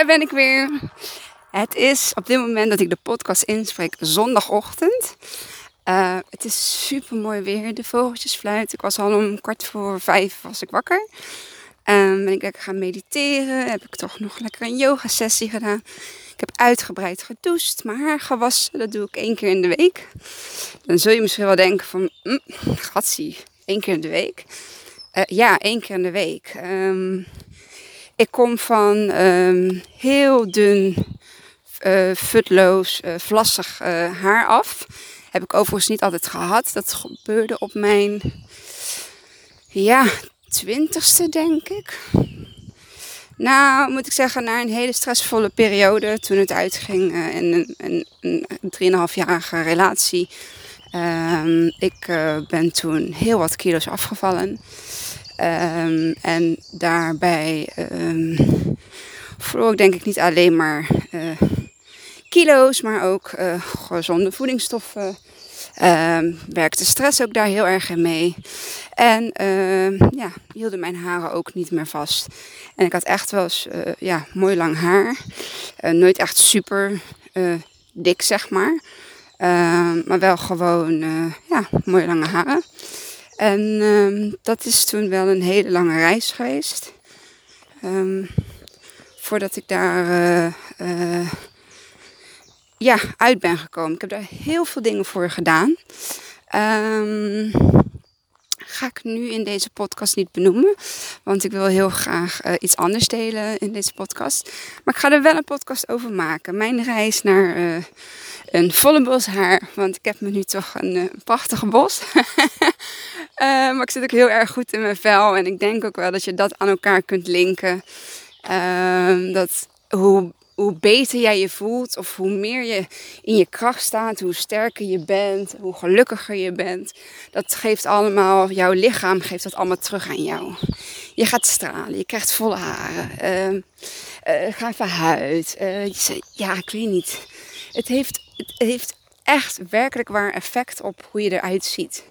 daar ben ik weer. Het is op dit moment dat ik de podcast inspreek zondagochtend. Uh, het is super mooi weer. De vogeltjes fluiten. Ik was al om kwart voor vijf was ik wakker. Um, ben ik lekker gaan mediteren. Heb ik toch nog lekker een yoga sessie gedaan. Ik heb uitgebreid gedoucht. Mijn haar gewassen. Dat doe ik één keer in de week. Dan zul je misschien wel denken van... Mm, gatsie, één keer in de week. Uh, ja, één keer in de week. Um, ik kom van um, heel dun, uh, futloos, uh, vlassig haar af. Heb ik overigens niet altijd gehad. Dat gebeurde op mijn... Ja, twintigste denk ik. Nou, moet ik zeggen, na een hele stressvolle periode, toen het uitging in een, een, een 3,5-jarige relatie. Um, ik ben toen heel wat kilo's afgevallen. Um, en daarbij um, verloor ik denk ik niet alleen maar uh, kilo's, maar ook uh, gezonde voedingsstoffen. Um, werkte stress ook daar heel erg in mee. En ja, hielden mijn haren ook niet meer vast. En ik had echt wel uh, ja, mooi lang haar. Nooit echt super dik, zeg maar. Ehm, maar wel gewoon ja, mooi lange haren. En ehm, dat is toen wel een hele lange reis geweest. voordat ik daar ja, uit ben gekomen. Ik heb daar heel veel dingen voor gedaan. Um, ga ik nu in deze podcast niet benoemen. Want ik wil heel graag uh, iets anders delen in deze podcast. Maar ik ga er wel een podcast over maken. Mijn reis naar een volle bos haar. Want ik heb me nu toch een, uh, prachtige bos. maar ik zit ook heel erg goed in mijn vel. En ik denk ook wel dat je dat aan elkaar kunt linken. Ehm, dat hoe hoe beter jij je voelt of hoe meer je in je kracht staat, hoe sterker je bent, hoe gelukkiger je bent. Dat geeft allemaal, jouw lichaam geeft dat allemaal terug aan jou. Je gaat stralen, je krijgt volle haren, uh, uh, ga even huid. Uh, ja, ik weet niet. Het heeft, het heeft echt werkelijk waar effect op hoe je eruit ziet.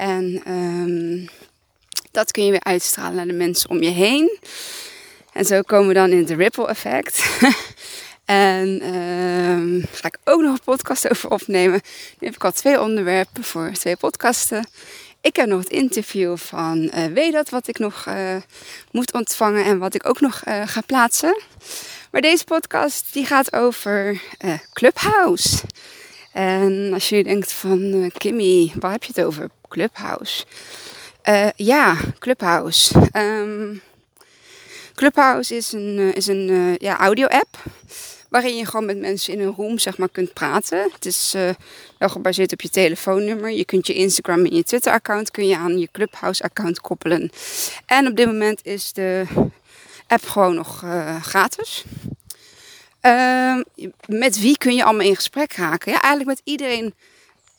En um, dat kun je weer uitstralen naar de mensen om je heen. En zo komen we dan in het ripple effect. en uh, ga ik ook nog een podcast over opnemen. Nu heb ik al twee onderwerpen voor twee podcasten. Ik heb nog het interview van uh, dat wat ik nog uh, moet ontvangen en wat ik ook nog uh, ga plaatsen. Maar deze podcast die gaat over Clubhouse. En als je denkt van Kimmy, waar heb je het over? Clubhouse. ja, Clubhouse. Um, Clubhouse is een, uh, is een ja, audio-app. Waarin je gewoon met mensen in een room zeg maar, kunt praten. Het is uh, wel gebaseerd op je telefoonnummer. Je kunt je Instagram en je Twitter-account kun je aan je Clubhouse-account koppelen. En op dit moment is de app gewoon nog gratis. Ehm, met wie kun je allemaal in gesprek raken? Ja, eigenlijk met iedereen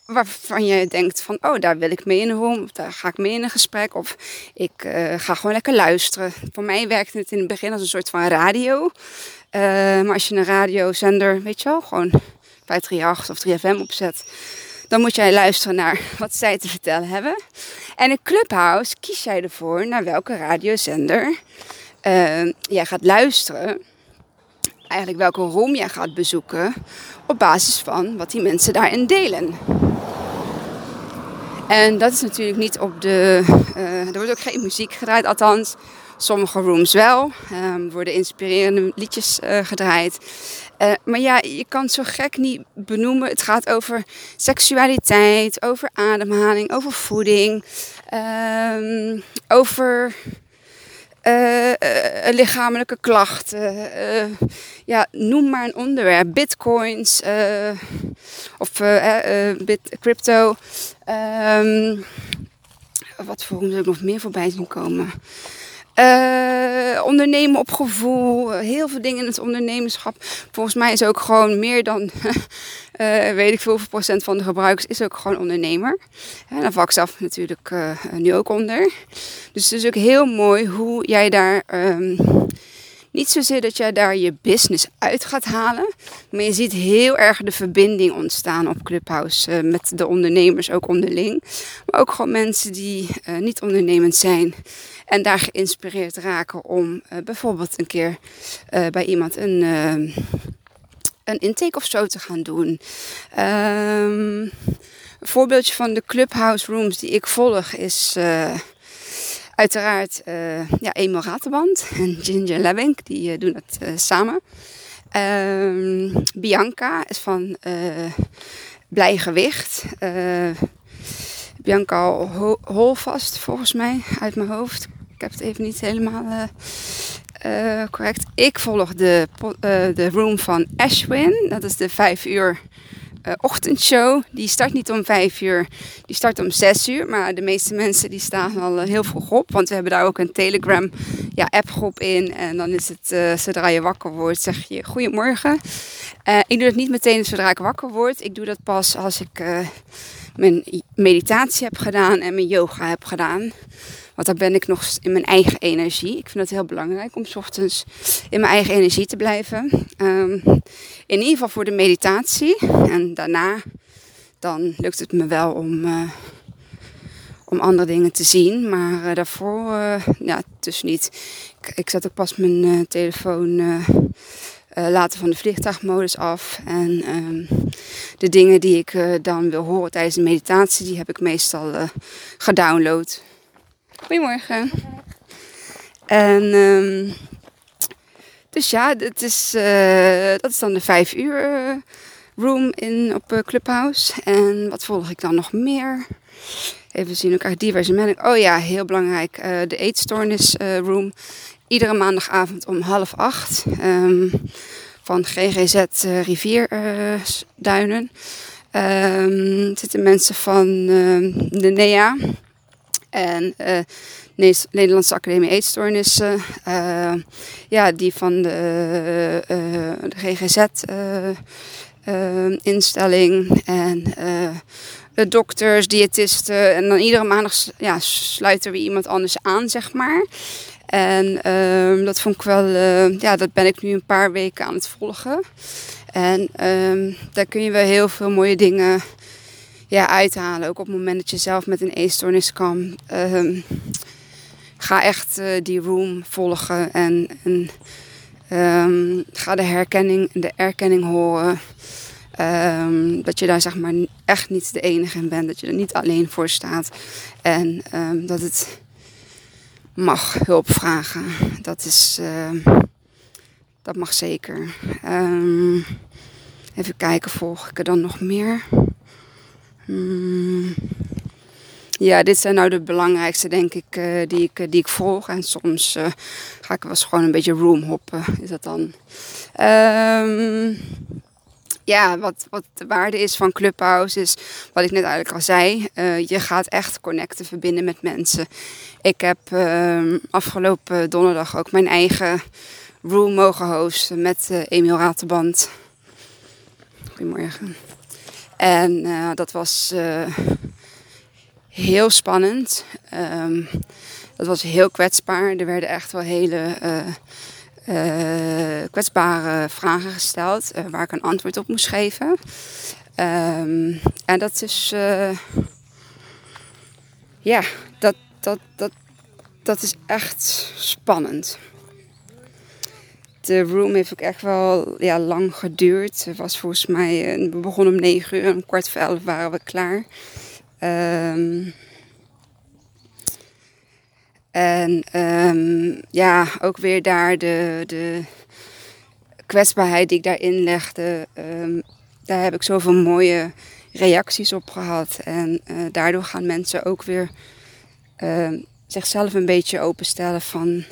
waarvan je denkt van, oh, daar wil ik mee in een room, daar ga ik mee in een gesprek, of ik uh, ga gewoon lekker luisteren. Voor mij werkte het in het begin als een soort van radio. Uh, maar als je een radiozender, weet je wel, gewoon 538 of 3FM opzet, dan moet jij luisteren naar wat zij te vertellen hebben. En in Clubhouse kies jij ervoor naar welke radiozender uh, jij gaat luisteren. Eigenlijk welke room jij gaat bezoeken op basis van wat die mensen daarin delen. En dat is natuurlijk niet op de. Uh, er wordt ook geen muziek gedraaid, althans. Sommige rooms wel. Um, worden inspirerende liedjes uh, gedraaid. Uh, maar ja, je kan het zo gek niet benoemen. Het gaat over seksualiteit, over ademhaling, over voeding, um, over uh, uh, lichamelijke klachten. Ja, noem maar een onderwerp. Bitcoins of crypto. Um, wat voor ik nog meer voorbij zien komen? Uh, ondernemen op gevoel, heel veel dingen in het ondernemerschap. Volgens mij is ook gewoon meer dan, uh, weet ik veel, procent van de gebruikers is ook gewoon ondernemer. En daar val ik zelf natuurlijk uh, nu ook onder. Dus het is ook heel mooi hoe jij daar um, niet zozeer dat jij daar je business uit gaat halen, maar je ziet heel erg de verbinding ontstaan op Clubhouse uh, met de ondernemers ook onderling. Maar ook gewoon mensen die uh, niet ondernemend zijn en daar geïnspireerd raken om uh, bijvoorbeeld een keer bij iemand een, een intake of zo te gaan doen. Um, een voorbeeldje van de Clubhouse rooms die ik volg is Uiteraard uh, ja, Emil Raterband en Ginger Lebbink, die uh, doen het uh, samen. Um, Bianca is van Blij Gewicht. Bianca Holvast, volgens mij, uit mijn hoofd. Ik heb het even niet helemaal correct. Ik volg de, de room van Ashwin. Dat is de 5 uur uh, ochtendshow. Die start niet om vijf uur, die start om zes uur. Maar de meeste mensen die staan al uh, heel vroeg op. Want we hebben daar ook een Telegram ja, appgroep in. En dan is het, uh, zodra je wakker wordt, zeg je goedemorgen. ik doe het niet meteen zodra ik wakker word. Ik doe dat pas als ik mijn meditatie heb gedaan en mijn yoga heb gedaan. Want dan ben ik nog in mijn eigen energie. Ik vind het heel belangrijk om s ochtends in mijn eigen energie te blijven. Um, in ieder geval voor de meditatie. En daarna dan lukt het me wel om, uh, om andere dingen te zien. Maar uh, daarvoor, uh, ja, dus niet. Ik, ik zet ook pas mijn telefoon later van de vliegtuigmodus af. En um, de dingen die ik dan wil horen tijdens de meditatie, die heb ik meestal gedownload. Goedemorgen. En um, dus ja, het is, uh, dat is dan de vijf uur uh, room in, op uh, Clubhouse. En wat volg ik dan nog meer? Even zien, ook diverse meldingen. Oh ja, heel belangrijk. de eetstoornis room. Iedere maandagavond om half acht. Um, van GGZ Rivierduinen. Um, zitten mensen van de NEA. En uh, Nederlandse Academie Eetstoornissen, uh, ja, die van de, uh, de GGZ-instelling en de dokters, diëtisten. En dan iedere maandag ja, sluiten we iemand anders aan, zeg maar. En uh, dat vond ik wel, uh, ja, dat ben ik nu een paar weken aan het volgen. En uh, daar kun je wel heel veel mooie dingen ja, uithalen. Ook op het moment dat je zelf met een eetstoornis kan. Um, ga echt uh, die room volgen en, ga de herkenning, de erkenning horen. Dat je daar zeg maar echt niet de enige in bent. Dat je er niet alleen voor staat. En dat het mag hulp vragen. Dat is... dat mag zeker. even kijken, volg ik er dan nog meer? Hmm. Ja, dit zijn nou de belangrijkste, denk ik, uh, die, ik uh, die ik volg. En soms ga ik wel eens gewoon een beetje roomhoppen, is dat dan. Um, ja, wat, wat de waarde is van Clubhouse is, wat ik net eigenlijk al zei, je gaat echt connecten, verbinden met mensen. Ik heb ehm, afgelopen donderdag ook mijn eigen room mogen hosten met Emiel Raterband. Goedemorgen. En uh, dat was uh, heel spannend. Um, dat was heel kwetsbaar. Er werden echt wel hele uh, kwetsbare vragen gesteld waar ik een antwoord op moest geven. Um, en dat is, ja, dat, dat, dat, dat is echt spannend de room heeft ook echt wel ja, lang geduurd. Het was volgens mij, eh, we begonnen om negen uur en om kwart voor elf waren we klaar. Um, en um, ja, ook weer daar de, de kwetsbaarheid die ik daarin legde. Um, daar heb ik zoveel mooie reacties op gehad. En uh, daardoor gaan mensen ook weer uh, zichzelf een beetje openstellen van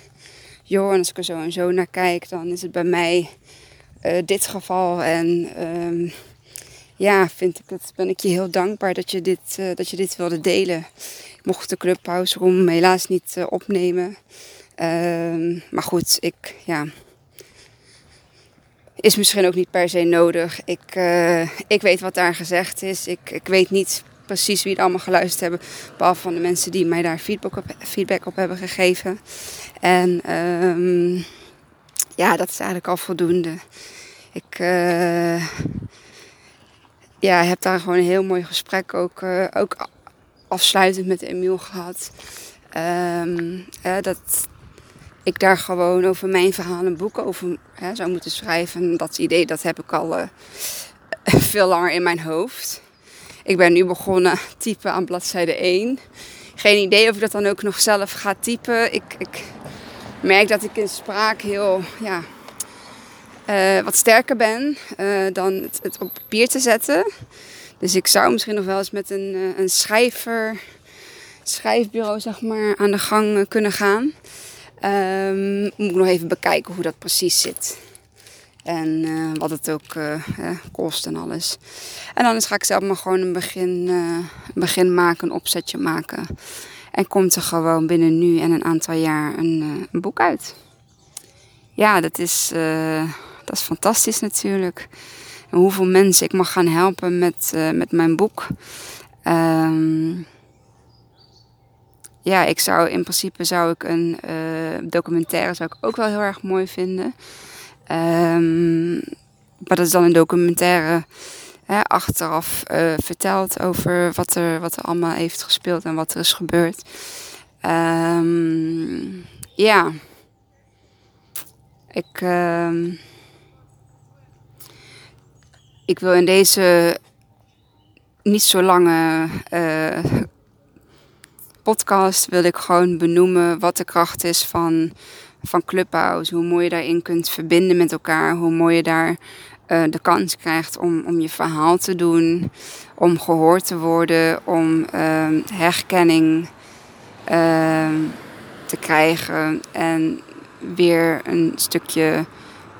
joh, als ik er zo en zo naar kijk, dan is het bij mij uh, dit geval. En ja, vind ik het, ben ik je heel dankbaar dat je dit, uh, dat je dit wilde delen. Ik mocht de Clubhouse Room helaas niet uh, opnemen. Um, maar goed, ik, ja, is misschien ook niet per se nodig. Ik, ik weet wat daar gezegd is. Ik, ik weet niet precies wie het allemaal geluisterd hebben. Behalve van de mensen die mij daar feedback op, feedback op hebben gegeven. En um, ja, dat is eigenlijk al voldoende. Ik ja, heb daar gewoon een heel mooi gesprek ook, uh, ook afsluitend met Emiel gehad. Um, dat ik daar gewoon over mijn verhaal een boek over hè, zou moeten schrijven. Dat idee dat heb ik al uh, veel langer in mijn hoofd. Ik ben nu begonnen typen aan bladzijde 1. Geen idee of ik dat dan ook nog zelf ga typen. Ik, ik merk dat ik in spraak heel ja, uh, wat sterker ben uh, dan het, het, op papier te zetten. Dus ik zou misschien nog wel eens met een, uh, een schrijver, schrijfbureau zeg maar, aan de gang kunnen gaan. Um, moet ik nog even bekijken hoe dat precies zit. En wat het ook kost en alles. En dan ga ik zelf maar gewoon een begin, een begin maken, een opzetje maken. En komt er gewoon binnen nu en een aantal jaar een, een boek uit. Ja, dat is dat is fantastisch natuurlijk. En hoeveel mensen ik mag gaan helpen met, uh, met mijn boek. Um, ja, ik zou in principe zou ik een uh, documentaire zou ik ook wel heel erg mooi vinden. Um, maar dat is dan een documentaire hè, achteraf uh, verteld over wat er, wat er allemaal heeft gespeeld en wat er is gebeurd. Um, ja. Ik. Ik wil in deze niet zo lange uh, podcast wil ik gewoon benoemen wat de kracht is van, van Clubhouse. Hoe mooi je daarin kunt verbinden met elkaar. Hoe mooi je daar uh, de kans krijgt om, om je verhaal te doen. Om gehoord te worden. Om uh, herkenning uh, te krijgen. En weer een stukje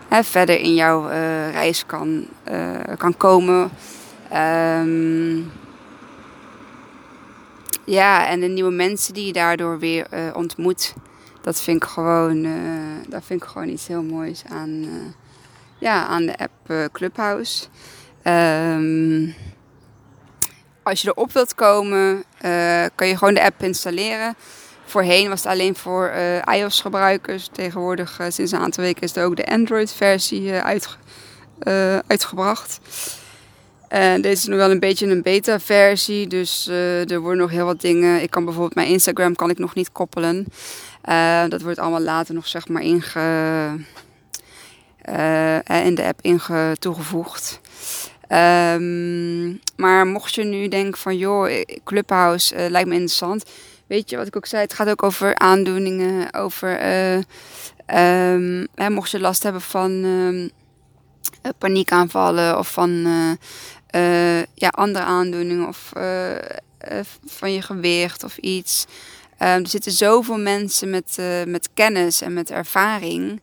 hè, verder in jouw uh, reis kan, uh, kan komen. Um, ja, en de nieuwe mensen die je daardoor weer uh, ontmoet. Dat vind ik gewoon, dat vind ik gewoon iets heel moois aan, ja, aan de app Clubhouse. Um, als je erop wilt komen, kan je gewoon de app installeren. Voorheen was het alleen voor uh, iOS-gebruikers. Tegenwoordig, uh, sinds een aantal weken, is er ook de Android-versie uh, uit, uitgebracht. En deze is nog wel een beetje een beta-versie, dus er worden nog heel wat dingen. Ik kan bijvoorbeeld mijn Instagram kan ik nog niet koppelen. dat wordt allemaal later nog zeg maar inge, in de app inge toegevoegd. Um, maar mocht je nu denken van joh, Clubhouse lijkt me interessant weet je wat ik ook zei, het gaat ook over aandoeningen, over uh, um, hè, mocht je last hebben van um, paniekaanvallen of van uh, ja, andere aandoeningen of van je gewicht of iets. Um, er zitten zoveel mensen met, met kennis en met ervaring.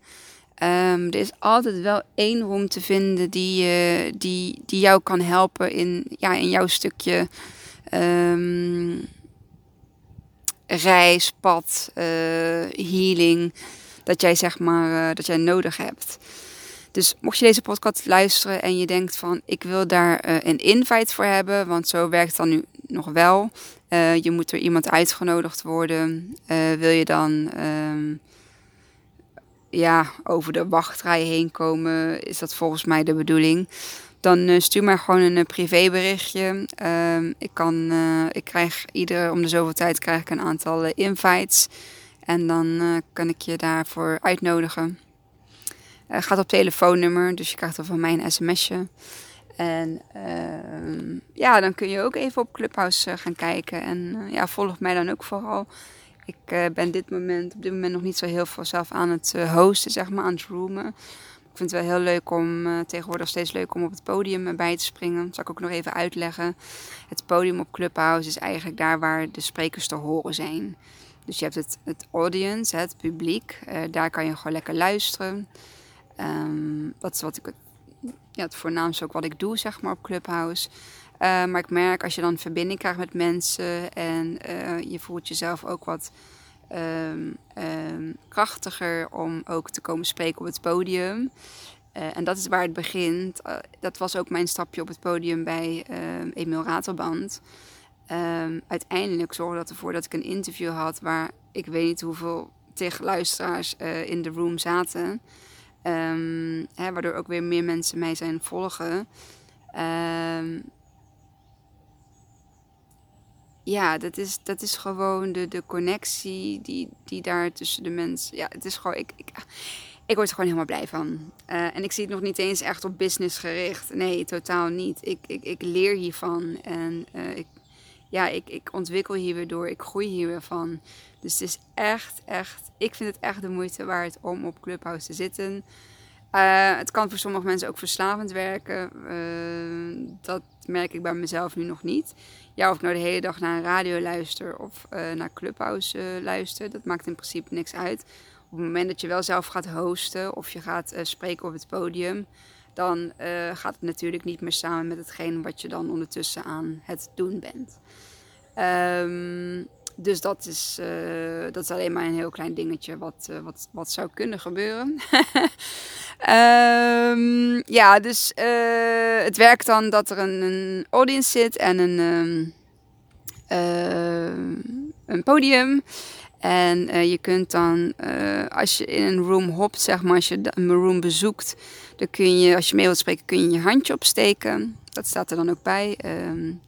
Er is altijd wel één room te vinden die, uh, die, die jou kan helpen in, ja, in jouw stukje um, reis, pad, uh, healing, dat jij zeg maar, uh, dat jij nodig hebt. Dus mocht je deze podcast luisteren en je denkt van ik wil daar uh, een invite voor hebben, want zo werkt het dan nu nog wel. je moet er iemand uitgenodigd worden. wil je dan ehm, ja, over de wachtrij heen komen, is dat volgens mij de bedoeling dan uh, stuur mij gewoon een uh, privéberichtje. Uh, ik, kan, uh, ik krijg iedere om de zoveel tijd krijg ik een aantal invites. En dan kan ik je daarvoor uitnodigen. Gaat op telefoonnummer, dus je krijgt er van mij een sms'je. En ehm, ja, dan kun je ook even op Clubhouse gaan kijken. En ja, volg mij dan ook vooral. Ik ben dit moment, op dit moment nog niet zo heel veel zelf aan het hosten, zeg maar, aan het roomen. Ik vind het wel heel leuk om uh, tegenwoordig steeds leuk om op het podium bij te springen. Dat zal ik ook nog even uitleggen. Het podium op Clubhouse is eigenlijk daar waar de sprekers te horen zijn. Dus je hebt het, het audience, het publiek. Uh, daar kan je gewoon lekker luisteren. Um, dat is wat ik, ja, het voornaamste ook wat ik doe, zeg maar, op Clubhouse. Uh, maar ik merk als je dan verbinding krijgt met mensen en je voelt jezelf ook wat um, um, krachtiger om ook te komen spreken op het podium. Uh, en dat is waar het begint. Uh, dat was ook mijn stapje op het podium bij uh, Emil Ratelband. Um, uiteindelijk zorgde dat ervoor dat ik een interview had waar ik weet niet hoeveel tegen luisteraars eh, in de room zaten. Ehm, hè, waardoor ook weer meer mensen mij zijn volgen. Ehm, ja, dat is, dat is gewoon de, de connectie die, die daar tussen de mensen. Ja, het is gewoon. Ik, ik, ik word er gewoon helemaal blij van. Eh, en ik zie het nog niet eens echt op business gericht. Nee, totaal niet. Ik, ik, ik leer hiervan. En uh, ik, ja, ik, ik ontwikkel hier weer door. Ik groei hier weer van. Dus het is echt, echt. Ik vind het echt de moeite waard om op Clubhouse te zitten. Uh, het kan voor sommige mensen ook verslavend werken. dat merk ik bij mezelf nu nog niet. Ja, of ik nou de hele dag naar een radio luister of naar Clubhouse luister, dat maakt in principe niks uit op het moment dat je wel zelf gaat hosten of je gaat spreken op het podium, dan gaat het natuurlijk niet meer samen met hetgeen wat je dan ondertussen aan het doen bent. Um, dus dat is, uh, dat is alleen maar een heel klein dingetje wat, wat, wat zou kunnen gebeuren. um, ja, dus het werkt dan dat er een, een audience zit en een, um, een podium. En je kunt dan, als je in een room hopt, zeg maar, als je een room bezoekt, dan kun je, als je mee wilt spreken, kun je je handje opsteken. Dat staat er dan ook bij. Um,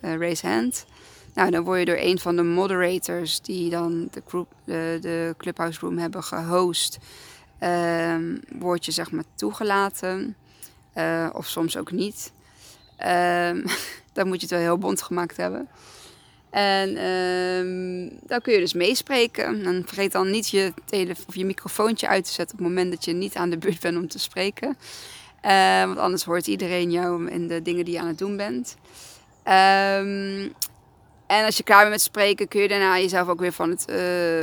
raise hand. Nou, dan word je door een van de moderators die dan de, group, de, de Clubhouse Room hebben gehost, um, word je zeg maar toegelaten. of soms ook niet. Um, dan moet je het wel heel bond gemaakt hebben. En um, dan kun je dus meespreken. Dan vergeet dan niet je, tele of je microfoontje uit te zetten op het moment dat je niet aan de beurt bent om te spreken. Uh, want anders hoort iedereen jou in de dingen die je aan het doen bent. Um, en als je klaar bent met spreken, kun je daarna jezelf ook weer van het uh,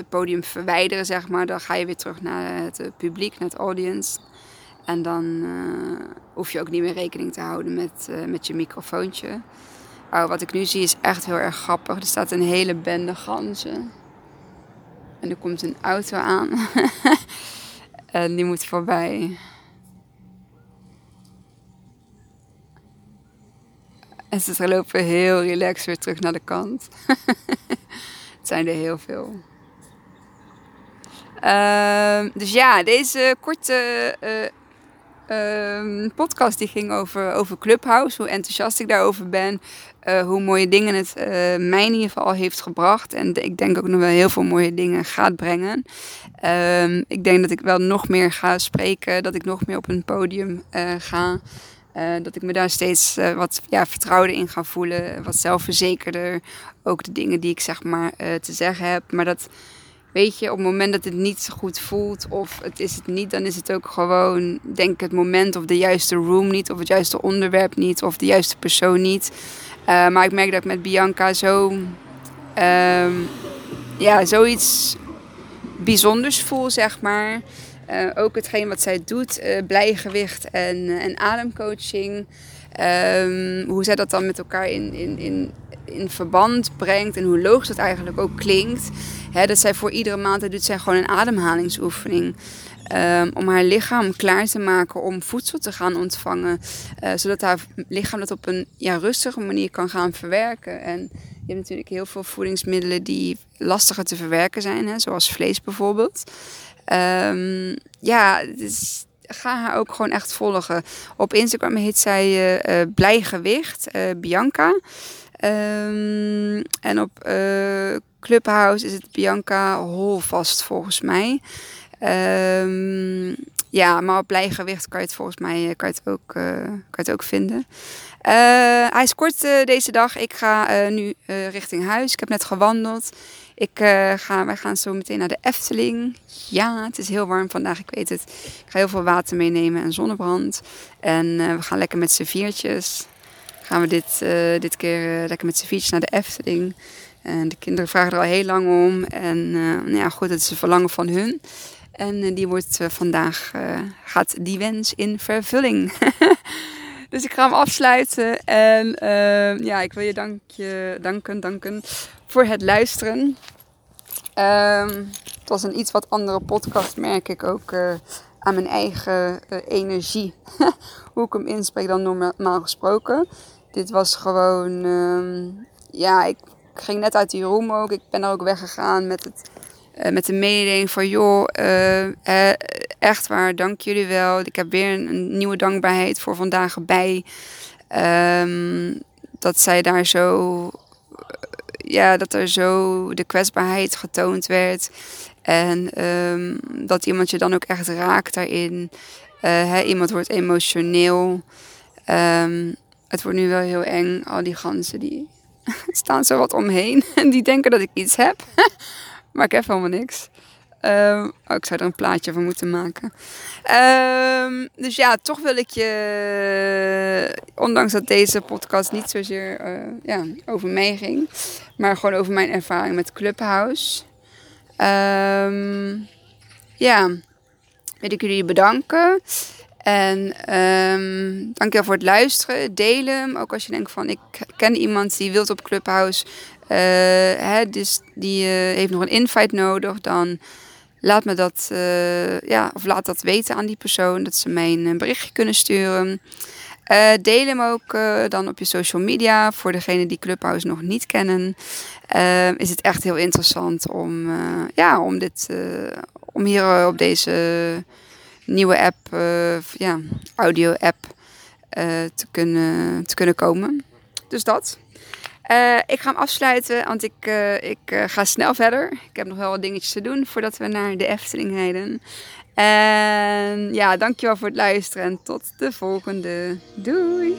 podium verwijderen, zeg maar. Dan ga je weer terug naar het uh, publiek, naar het audience. En dan uh, hoef je ook niet meer rekening te houden met, met je microfoontje. Oh, wat ik nu zie is echt heel erg grappig. Er staat een hele bende ganzen. En er komt een auto aan. en die moet voorbij. En ze lopen heel relaxed weer terug naar de kant. Het zijn er heel veel. Uh, dus ja, deze korte uh, uh, podcast die ging over, over Clubhouse. Hoe enthousiast ik daarover ben. Uh, hoe mooie dingen het uh, mij in ieder geval heeft gebracht. En ik denk ook nog wel heel veel mooie dingen gaat brengen. Uh, ik denk dat ik wel nog meer ga spreken. Dat ik nog meer op een podium ga. Dat ik me daar steeds wat ja, vertrouwder in ga voelen. Wat zelfverzekerder. Ook de dingen die ik zeg maar te zeggen heb. Maar dat weet je, op het moment dat het niet goed voelt of het is het niet, dan is het ook gewoon, denk ik, het moment of de juiste room niet, of het juiste onderwerp niet, of de juiste persoon niet. Maar ik merk dat ik met Bianca zo, um, ja, zoiets bijzonders voel, zeg maar. Uh, ook hetgeen wat zij doet, uh, blijgewicht en, en ademcoaching. Um, hoe zij dat dan met elkaar in, in, in, in verband brengt en hoe logisch dat eigenlijk ook klinkt. Hè, dat zij voor iedere maand doet zij gewoon een ademhalingsoefening. Um, om haar lichaam klaar te maken om voedsel te gaan ontvangen. Zodat haar lichaam dat op een ja, rustige manier kan gaan verwerken. En je hebt natuurlijk heel veel voedingsmiddelen die lastiger te verwerken zijn, hè, zoals vlees bijvoorbeeld. Um, ja, dus ga haar ook gewoon echt volgen. Op Instagram heet zij uh, uh, Blijgewicht, Bianca. Um, en op Clubhouse is het Bianca Holvast volgens mij. Um, ja, maar op blijgewicht kan je het volgens mij eh, kan je het ook, kan je het ook vinden. Uh, hij is kort uh, deze dag. Ik ga nu richting huis. Ik heb net gewandeld. Ik, ga, wij gaan zo meteen naar de Efteling. Ja, het is heel warm vandaag, ik weet het. Ik ga heel veel water meenemen en zonnebrand. En we gaan lekker met z'n viertjes. Gaan we dit, dit keer lekker met z'n viertjes naar de Efteling. En de kinderen vragen er al heel lang om. En uh, ja, goed, het is een verlangen van hun. En uh, die wordt uh, vandaag, gaat die wens in vervulling. dus ik ga hem afsluiten. En ja, ik wil je, dank danken, danken voor het luisteren. Ehm, het was een iets wat andere podcast, merk ik ook aan mijn eigen energie. Hoe ik hem inspreek dan normaal gesproken. Dit was gewoon, um, ja, ik ging net uit die room ook. Ik ben er ook weggegaan met, het, uh, met de mededeling van... joh, uh, uh, echt waar, dank jullie wel. Ik heb weer een, nieuwe dankbaarheid voor vandaag bij. Ehm, dat zij daar zo, ja, dat er zo de kwetsbaarheid getoond werd. En ehm, dat iemand je dan ook echt raakt daarin. Uh, iemand wordt emotioneel. Um, het wordt nu wel heel eng. Al die ganzen die staan zo wat omheen. En die denken dat ik iets heb. Maar ik heb helemaal niks. Um, oh, ik zou er een plaatje van moeten maken. Um, dus ja, toch wil ik je, ondanks dat deze podcast niet zozeer uh, ja, over mij ging, maar gewoon over mijn ervaring met Clubhouse. Um, ja, wil ik jullie bedanken. En dankjewel voor het luisteren. Deel hem. Ook als je denkt van ik ken iemand die wilt op Clubhouse. Uh, hè, dus die uh, heeft nog een invite nodig. Dan laat me dat, uh, ja, of laat dat weten aan die persoon. Dat ze mij een berichtje kunnen sturen. deel hem ook dan op je social media. Voor degenen die Clubhouse nog niet kennen. is het echt heel interessant om, ja, om, dit, om hier op deze nieuwe app, ja, audio-app te, kunnen, te kunnen komen. Dus dat. Uh, ik ga hem afsluiten, want ik, ik ga snel verder. Ik heb nog wel wat dingetjes te doen voordat we naar de Efteling rijden. En ja, dankjewel voor het luisteren en tot de volgende. Doei!